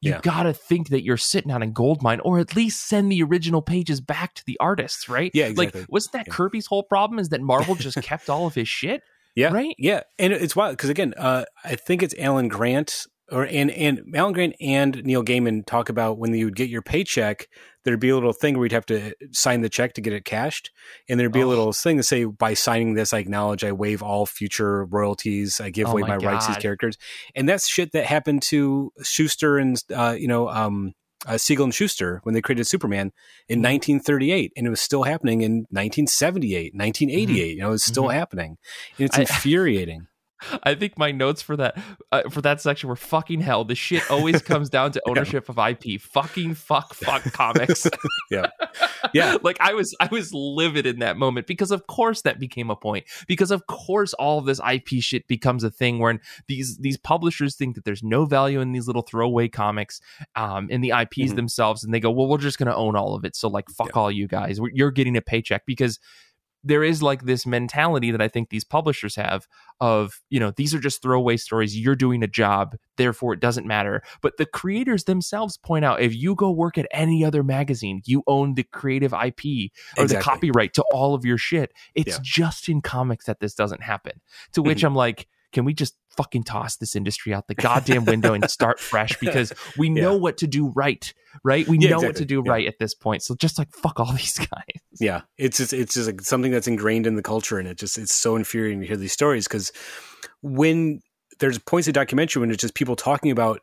you yeah. got to think that you're sitting on a gold mine, or at least send the original pages back to the artists, right? Yeah, exactly. Like, wasn't that yeah. Kirby's whole problem? Is that Marvel just kept all of his shit? Yeah, right. Yeah, and it's wild because again, uh, I think it's Alan Grant or and and Alan Grant and Neil Gaiman talk about when you would get your paycheck, there'd be a little thing where you'd have to sign the check to get it cashed, and there'd be oh. a little thing to say by signing this, I acknowledge I waive all future royalties, I give oh away my, my rights to these characters, and that's shit that happened to Shuster and uh, you know um, uh, Siegel and Shuster when they created Superman in 1938, mm-hmm. and it was still happening in 1978, 1988. Mm-hmm. You know, it's still mm-hmm. happening. And it's I, infuriating. I think my notes for that uh, for that section were fucking hell. The shit always comes down to ownership yeah. of IP. Fucking fuck fuck comics. yeah, yeah. like I was I was livid in that moment because of course that became a point. Because of course all of this IP shit becomes a thing where these these publishers think that there's no value in these little throwaway comics, um, in the IPs mm-hmm. themselves, and they go, well, we're just gonna own all of it. So like fuck yeah. all you guys. You're getting a paycheck because there is like this mentality that I think these publishers have of, you know, these are just throwaway stories. You're doing a job, therefore it doesn't matter. But the creators themselves point out if you go work at any other magazine, you own the creative IP or exactly. the copyright to all of your shit. It's yeah. just in comics that this doesn't happen. To which mm-hmm. I'm like, can we just fucking toss this industry out the goddamn window and start fresh because we know what to do right, right? We yeah, know exactly. what to do yeah. right at this point. So just like fuck all these guys. Yeah, it's just it's just like something that's ingrained in the culture, and it just it's so infuriating to hear these stories because when there's points of documentary when it's just people talking about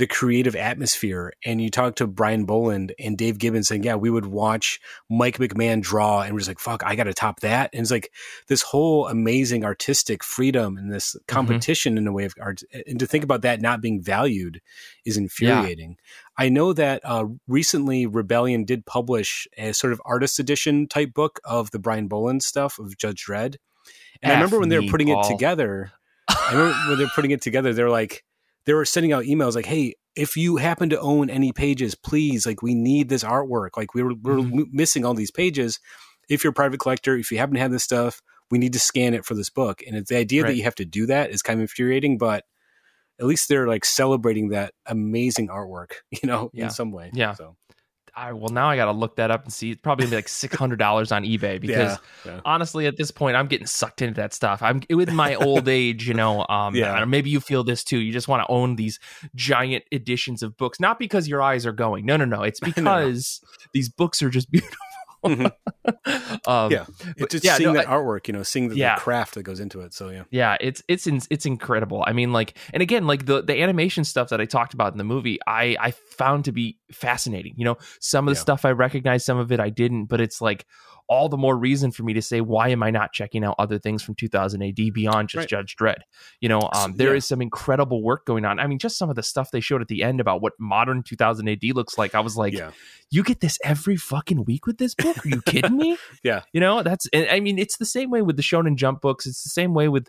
the creative atmosphere. And you talk to Brian Boland and Dave Gibbons saying, yeah, we would watch Mike McMahon draw and we're just like, fuck, I got to top that. And it's like this whole amazing artistic freedom and this mm-hmm. competition mm-hmm. in a way of art. And to think about that not being valued is infuriating. Yeah. I know that uh, recently Rebellion did publish a sort of artist edition type book of the Brian Boland stuff of Judge Dredd. And F I remember when they were putting Paul. it together, I remember when they were putting it together, they're like, they were sending out emails like, "Hey, if you happen to own any pages, please, like, we need this artwork. Like, we were we're mm-hmm. missing all these pages. If you're a private collector, if you happen to have this stuff, we need to scan it for this book." And it's the idea right. that you have to do that is kind of infuriating, but at least they're like celebrating that amazing artwork, you know, yeah. in some way. Yeah. So I well now I got to look that up and see. It's probably gonna be like six hundred dollars on eBay because yeah, yeah. honestly, at this point, I'm getting sucked into that stuff. I'm with my old age, you know. Um, yeah. Maybe you feel this too. You just want to own these giant editions of books, not because your eyes are going. No, no, no. It's because no. these books are just beautiful. Mm-hmm. um, yeah, it's just yeah, seeing no, that I, artwork, you know, seeing the, yeah. the, craft that goes into it. So yeah, yeah, it's it's it's incredible. I mean, like, and again, like the the animation stuff that I talked about in the movie, I I found to be fascinating. You know, some of the yeah. stuff I recognized, some of it I didn't, but it's like all the more reason for me to say, why am I not checking out other things from 2000 AD beyond just right. Judge Dredd? You know, um, there yeah. is some incredible work going on. I mean, just some of the stuff they showed at the end about what modern 2000 AD looks like. I was like, yeah. you get this every fucking week with this book? Are you kidding me? yeah. You know, that's, I mean, it's the same way with the Shonen Jump books. It's the same way with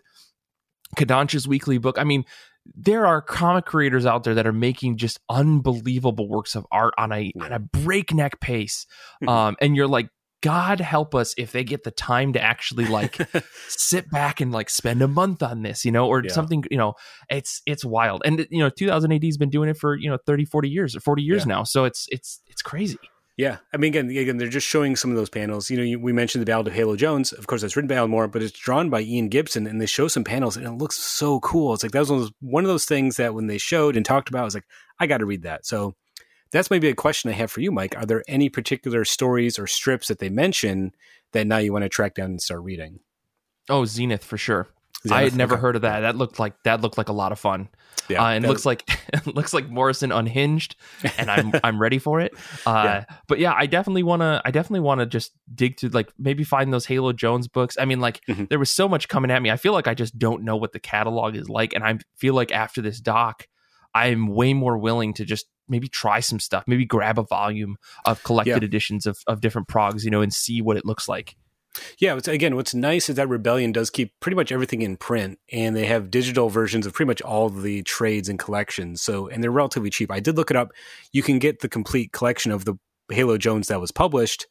Kodansha's weekly book. I mean, there are comic creators out there that are making just unbelievable works of art on a yeah. on a breakneck pace. Um, and you're like, God help us if they get the time to actually like sit back and like spend a month on this, you know, or yeah. something, you know, it's it's wild. And you know, 2000 AD has been doing it for, you know, 30 40 years or 40 years yeah. now. So it's it's it's crazy. Yeah, I mean, again, again, they're just showing some of those panels. You know, you, we mentioned the Ballad of Halo Jones. Of course, that's written by Alan Moore, but it's drawn by Ian Gibson, and they show some panels, and it looks so cool. It's like that was one of those, one of those things that when they showed and talked about, I was like, I got to read that. So that's maybe a question I have for you, Mike. Are there any particular stories or strips that they mention that now you want to track down and start reading? Oh, Zenith for sure. Zenith? I had never okay. heard of that. That looked like that looked like a lot of fun. Yeah, uh, and looks like looks like Morrison unhinged, and I'm I'm ready for it. Uh, yeah. But yeah, I definitely want to. I definitely want to just dig through, like maybe find those Halo Jones books. I mean, like mm-hmm. there was so much coming at me. I feel like I just don't know what the catalog is like, and I feel like after this doc, I'm way more willing to just maybe try some stuff, maybe grab a volume of collected yeah. editions of, of different progs, you know, and see what it looks like. Yeah, again, what's nice is that Rebellion does keep pretty much everything in print, and they have digital versions of pretty much all the trades and collections. So, and they're relatively cheap. I did look it up. You can get the complete collection of the Halo Jones that was published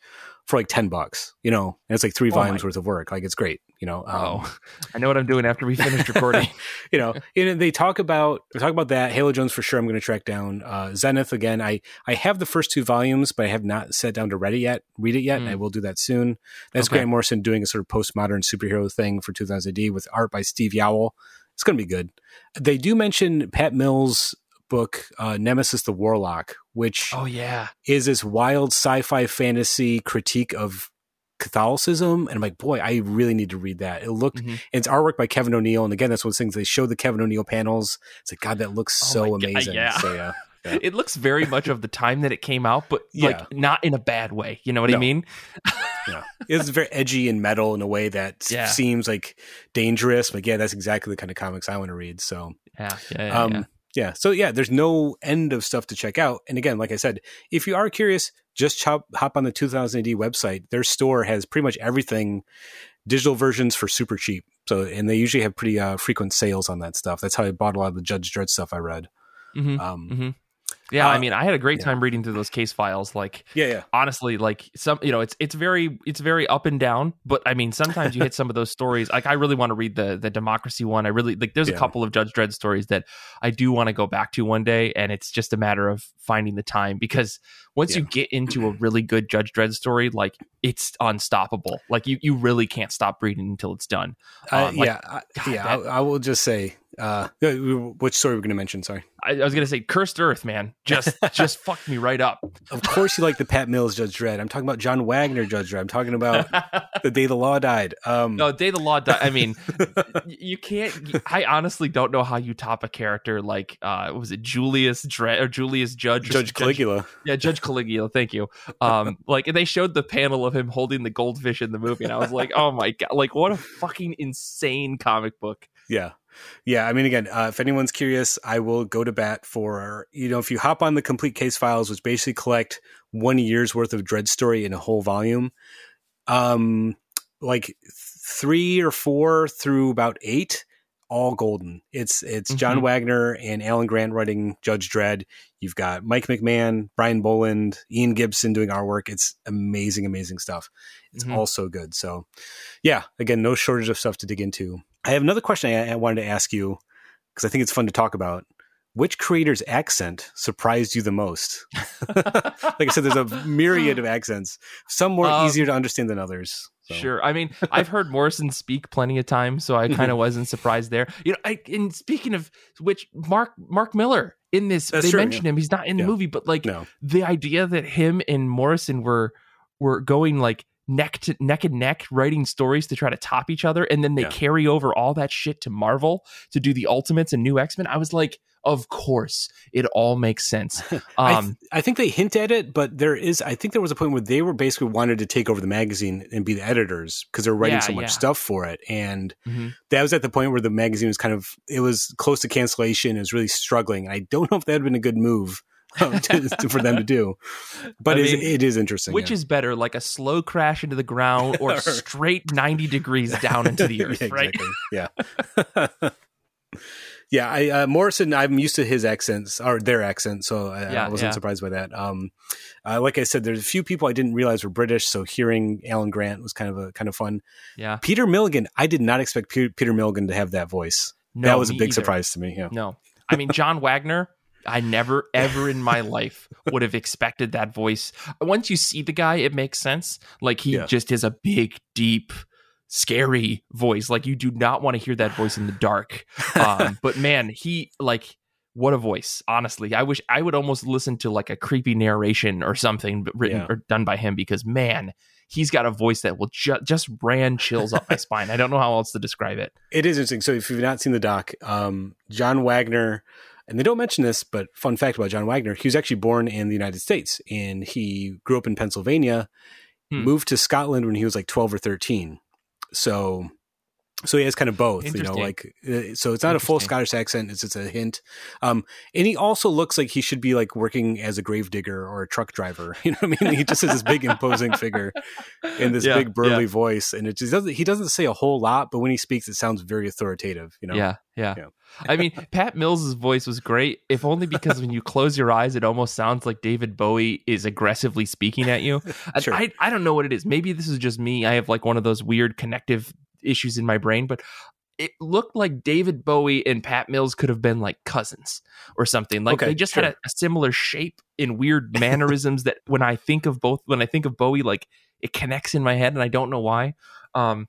for like 10 bucks, you know, and it's like three oh volumes my. worth of work. Like it's great, you know. Um, oh, I know what I'm doing after we finish recording. you know, and they talk about, they talk about that Halo Jones for sure. I'm going to track down, uh, Zenith again. I, I have the first two volumes, but I have not sat down to read it yet, read it yet. Mm. I will do that soon. That's okay. Grant Morrison doing a sort of postmodern superhero thing for 2000 AD with art by Steve Yeowell. It's going to be good. They do mention Pat Mills' book, uh, Nemesis the Warlock, which oh yeah is this wild sci-fi fantasy critique of Catholicism. And I'm like, boy, I really need to read that. It looked, mm-hmm. it's artwork by Kevin O'Neill. And again, that's one of the things they show the Kevin O'Neill panels. It's like, God, that looks oh so amazing. yeah. So, yeah. Yeah. It looks very much of the time that it came out, but yeah. like not in a bad way. You know what no. I mean? yeah. It's very edgy and metal in a way that yeah. seems like dangerous. But yeah, that's exactly the kind of comics I want to read. So yeah, yeah, um, yeah. So yeah, there's no end of stuff to check out. And again, like I said, if you are curious, just chop, hop on the 2000 AD website. Their store has pretty much everything, digital versions for super cheap. So and they usually have pretty uh, frequent sales on that stuff. That's how I bought a lot of the Judge Dredd stuff I read. Mm-hmm. Um, mm-hmm. Yeah, uh, I mean, I had a great time reading through those case files. Like, yeah, yeah. Honestly, like some, you know, it's it's very it's very up and down. But I mean, sometimes you hit some of those stories. Like, I really want to read the the democracy one. I really like. There's yeah. a couple of Judge Dredd stories that I do want to go back to one day, and it's just a matter of finding the time because once yeah. you get into a really good Judge Dredd story, like it's unstoppable. Like you you really can't stop reading until it's done. Um, uh, yeah, like, God, yeah. That, I, I, will just say Uh, which story we're going to mention? Sorry, I, I was going to say Cursed Earth, man. Just just fucked me right up. Of course, you like the Pat Mills Judge Dredd. I'm talking about John Wagner Judge Dredd. I'm talking about the day the law died. Um, no, day the law died. I mean, you can't. I honestly don't know how you top a character like uh, was it Julius Dredd or Julius Judge Judge Caligula? Judge, yeah, Judge Caligula. Thank you. Um, like they showed the panel of him holding the goldfish in the movie, and I was like, oh my god, like what a fucking insane comic book. Yeah. Yeah, I mean, again, uh, if anyone's curious, I will go to bat for you know if you hop on the complete case files, which basically collect one year's worth of Dredd story in a whole volume, um, like three or four through about eight, all golden. It's it's mm-hmm. John Wagner and Alan Grant writing Judge Dredd. You've got Mike McMahon, Brian Boland, Ian Gibson doing our work. It's amazing, amazing stuff. It's mm-hmm. all so good. So, yeah, again, no shortage of stuff to dig into. I have another question I, I wanted to ask you because I think it's fun to talk about. Which creator's accent surprised you the most? like I said, there's a myriad of accents. Some more um, easier to understand than others. So. Sure. I mean, I've heard Morrison speak plenty of times, so I kind of wasn't surprised there. You know, I and speaking of which, Mark Mark Millar in this, That's they true, mentioned yeah. him. He's not in yeah. the movie, but like no. the idea that him and Morrison were were going like neck to neck and neck writing stories to try to top each other and then they yeah. carry over all that shit to Marvel to do the Ultimates and New X-Men. I was like, of course, it all makes sense. Um, I, th- I, think they hint at it, but there is, I think there was a point where they were basically wanted to take over the magazine and be the editors because they're writing yeah, so much yeah. stuff for it. And mm-hmm. that was at the point where the magazine was kind of, it was close to cancellation. It was really struggling. I don't know if that had been a good move to, for them to do. But I mean, it is interesting. Which yeah. is better, like a slow crash into the ground or straight 90 degrees down into the earth, right? Yeah. yeah, I, uh, Morrison, I'm used to his accents or their accents, so I, yeah, I wasn't yeah. surprised by that. Um, uh, like I said, there's a few people I didn't realize were British, so hearing Alan Grant was kind of a kind of fun. Yeah, Peter Milligan, I did not expect Peter, Peter Milligan to have that voice. No, that was a big either. surprise to me. Yeah. No, I mean John Wagner. I never ever in my life would have expected that voice. Once you see the guy, it makes sense. Like he yeah. just is a big, deep, scary voice. Like you do not want to hear that voice in the dark. Um, but man, he like what a voice. Honestly, I wish I would almost listen to like a creepy narration or something written yeah. or done by him because man, he's got a voice that will ju- just ran chills up my spine. I don't know how else to describe it. It is interesting. So if you've not seen the doc, um, John Wagner and they don't mention this, but fun fact about John Wagner, he was actually born in the United States and he grew up in Pennsylvania, hmm. moved to Scotland when he was like 12 or 13. So so he has kind of both, you know, like uh, so it's not a full Scottish accent; it's just a hint. Um, and he also looks like he should be like working as a gravedigger or a truck driver. You know what I mean? He just has this big imposing figure and this yeah, big burly yeah. voice, and it just doesn't. He doesn't say a whole lot, but when he speaks, it sounds very authoritative. You know? Yeah, yeah. yeah. I mean, Pat Mills's voice was great, if only because when you close your eyes, it almost sounds like David Bowie is aggressively speaking at you. sure. I, I don't know what it is. Maybe this is just me. I have like one of those weird connective issues in my brain, but it looked like David Bowie and Pat Mills could have been like cousins or something. Like okay, they just sure. had a, a, similar shape in weird mannerisms that when I think of both, when I think of Bowie, like it connects in my head and I don't know why. Um,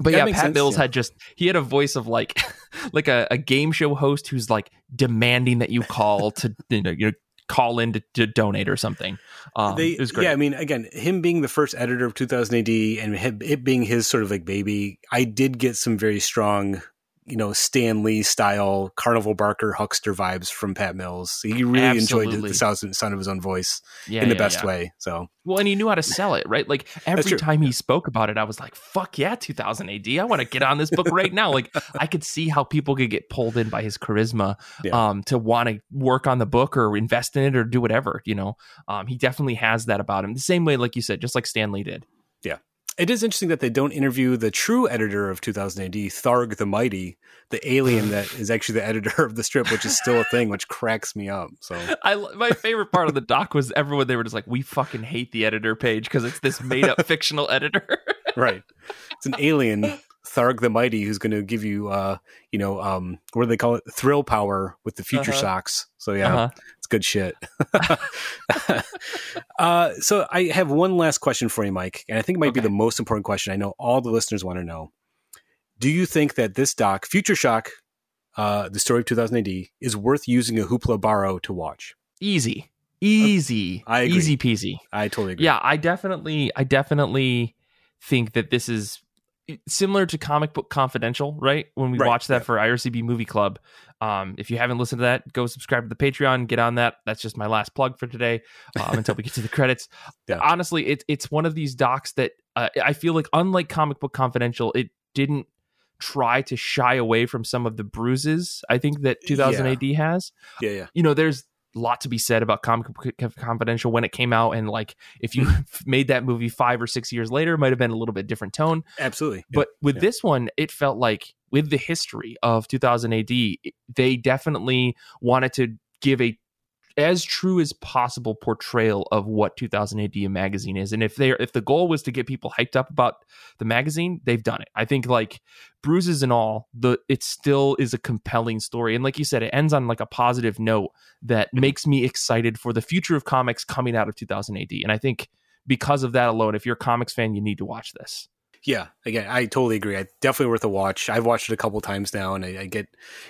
but that yeah, Pat sense, Mills yeah. had just he had a voice of like like a, a, game show host who's like demanding that you call to you know, you know call in to, to donate or something. Um, they, it was great. Yeah, I mean, again, him being the first editor of 2000 AD and it being his sort of like baby, I did get some very strong you know Stan Lee style carnival barker huckster vibes from Pat Mills. He really Absolutely. enjoyed the sound of his own voice yeah, in the yeah, best yeah. way. So well, and he knew how to sell it, right? Like every time he spoke about it, I was like, "Fuck yeah, 2000 AD! I want to get on this book right now." Like I could see how people could get pulled in by his charisma um, to want to work on the book or invest in it or do whatever. You know, um, he definitely has that about him. The same way, like you said, just like Stan Lee did. Yeah. It is interesting that they don't interview the true editor of 2000 AD, Tharg the Mighty, the alien that is actually the editor of the strip, which is still a thing, which cracks me up. So, I my favorite part of the doc was everyone they were just like, "We fucking hate the editor page because it's this made up fictional editor." right, it's an alien Tharg the Mighty, who's going to give you, uh, you know, um, what do they call it? Thrill power with the future uh-huh. shocks. So yeah, uh-huh. it's good shit. uh, so I have one last question for you, Mike, and I think it might okay. be the most important question. I know all the listeners want to know. Do you think that this doc, Future Shock, uh, the story of 2000 AD is worth using a Hoopla borrow to watch. Easy, easy, easy peasy. I totally agree. Yeah, I definitely, I definitely think that this is similar to Comic Book Confidential, right? When we Right, watched that yeah. for IRCB Movie Club. Um, if you haven't listened to that, go subscribe to the Patreon, get on that. That's just my last plug for today um, until we get to the credits. Yeah. Honestly, it, it's one of these docs that uh, I feel like, unlike Comic Book Confidential, it didn't try to shy away from some of the bruises I think that 2000 Yeah. AD has yeah, yeah. you know, there's lot to be said about Comic Confidential when it came out, and like if you mm-hmm. made that movie five or six years later, it might have been a little bit different tone. Absolutely. Yeah. But with yeah. this one, it felt like with the history of 2000 AD, they definitely wanted to give a as true as possible portrayal of what 2000 AD a magazine is. And if they if the goal was to get people hyped up about the magazine, they've done it. I think like bruises and all, the it still is a compelling story. And like you said, it ends on like a positive note that makes me excited for the future of comics coming out of 2000 AD. And I think because of that alone, if you're a comics fan, you need to watch this. Yeah, again, I totally agree. I definitely worth a watch. I've watched it a couple times now, and I, I get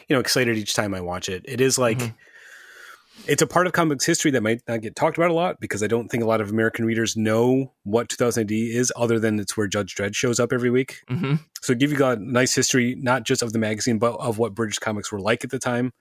you know excited each time I watch it. It is like Mhm. It's a part of comics history that might not get talked about a lot because I don't think a lot of American readers know what 2000 AD is, other than it's where Judge Dredd shows up every week. Mm-hmm. So give you a nice history, not just of the magazine, but of what British comics were like at the time.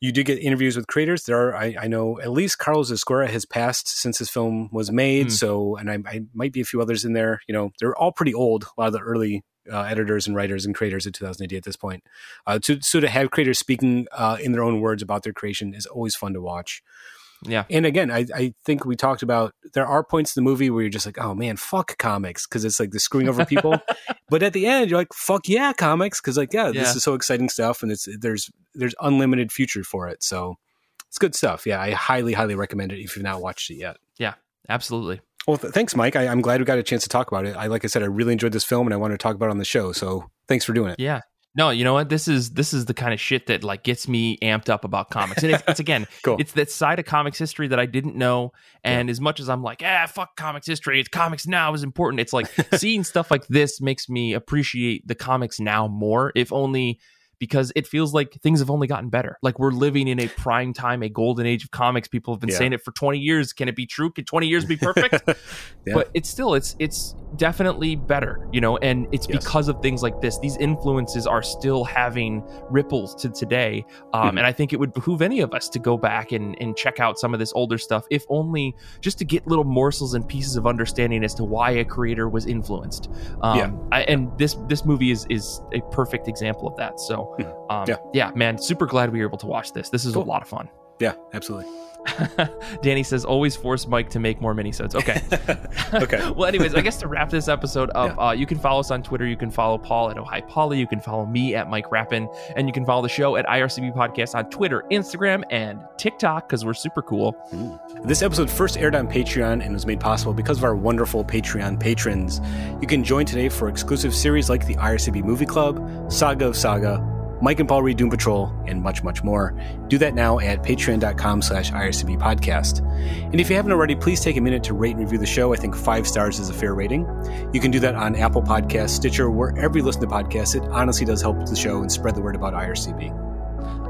You do get interviews with creators. There are, I, I know, at least Carlos Ezquerra has passed since his film was made. Hmm. So, and I, I might be a few others in there. You know, they're all pretty old. A lot of the early uh, editors and writers and creators of 2000 AD at this point. Uh, to, so to have creators speaking uh, in their own words about their creation is always fun to watch. Yeah. And again, I, I think we talked about there are points in the movie where you're just like, oh man, fuck comics because it's like the screwing over people. but at the end, you're like, fuck yeah, comics because like yeah, Yeah. this is so exciting stuff, and it's there's there's unlimited future for it. So it's good stuff. Yeah, I highly highly recommend it if you've not watched it yet. Yeah, absolutely. Well, th- thanks, Mike. I, I'm glad we got a chance to talk about it. I like I said, I really enjoyed this film, and I wanted to talk about it on the show. So thanks for doing it. Yeah. No, you know what? This is this is the kind of shit that like gets me amped up about comics. And it's, it's again, Cool. it's that side of comics history that I didn't know. And as much as I'm like, ah, fuck comics history, it's comics now is important. It's like seeing stuff like this makes me appreciate the comics now more, if only because it feels like things have only gotten better. Like we're living in a prime time, a golden age of comics. People have been Yeah. saying it for 20 years. Can it be true? Can 20 years be perfect? Yeah. but it's still it's it's definitely better you know and it's Yes. because of things like this these influences are still having ripples to today um, Mhm. and i think it would behoove any of us to go back and, and check out some of this older stuff if only just to get little morsels and pieces of understanding as to why a creator was influenced um, Yeah. I, and this this movie is is a perfect example of that so Um, Yeah. yeah man super glad we were able to watch this this is Cool. a lot of fun yeah, absolutely. Danny says, always force Mike to make more minisodes. Okay. okay. well, anyways, I guess to wrap this episode up, uh, you can follow us on Twitter. You can follow Paul at Ohio Polly. You can follow me at Mike Rappin. And you can follow the show at IRCB Podcast on Twitter, Instagram, and TikTok because we're super cool. This episode first aired on Patreon and was made possible because of our wonderful Patreon patrons. You can join today for exclusive series like the IRCB Movie Club, Saga of Saga, Mike and Paul read Doom Patrol, and much, much more. Do that now at patreon.com slash IRCB podcast. And if you haven't already, please take a minute to rate and review the show. I think five stars is a fair rating. You can do that on Apple Podcasts, Stitcher, wherever you listen to podcasts. It honestly does help the show and spread the word about IRCB.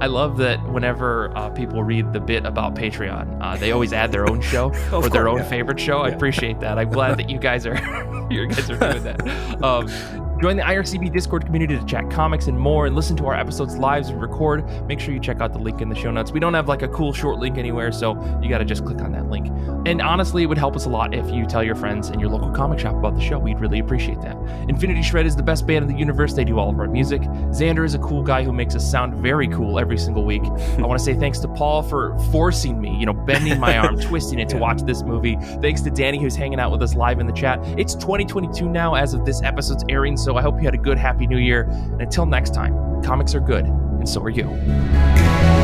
I love that whenever uh, people read the bit about Patreon, uh, they always add their own show or their course, own yeah. favorite show. I appreciate that. I'm glad that you guys are you guys are doing that. Um, join the IRCB Discord community to chat comics and more, and listen to our episodes live as we record. Make sure you check out the link in the show notes. We don't have like a cool short link anywhere, so you got to just click on that link. And honestly, it would help us a lot if you tell your friends and your local comic shop about the show. We'd really appreciate that. Infinity Shred is the best band in the universe. They do all of our music. Xander is a cool guy who makes us sound very cool every single week. I want to say thanks to Paul for forcing me, you know, bending my arm, twisting it to watch this movie. Thanks to Danny who's hanging out with us live in the chat. It's 2022 now as of this episode's airing, so I hope you had a good happy new year. And until next time, comics are good, and so are you.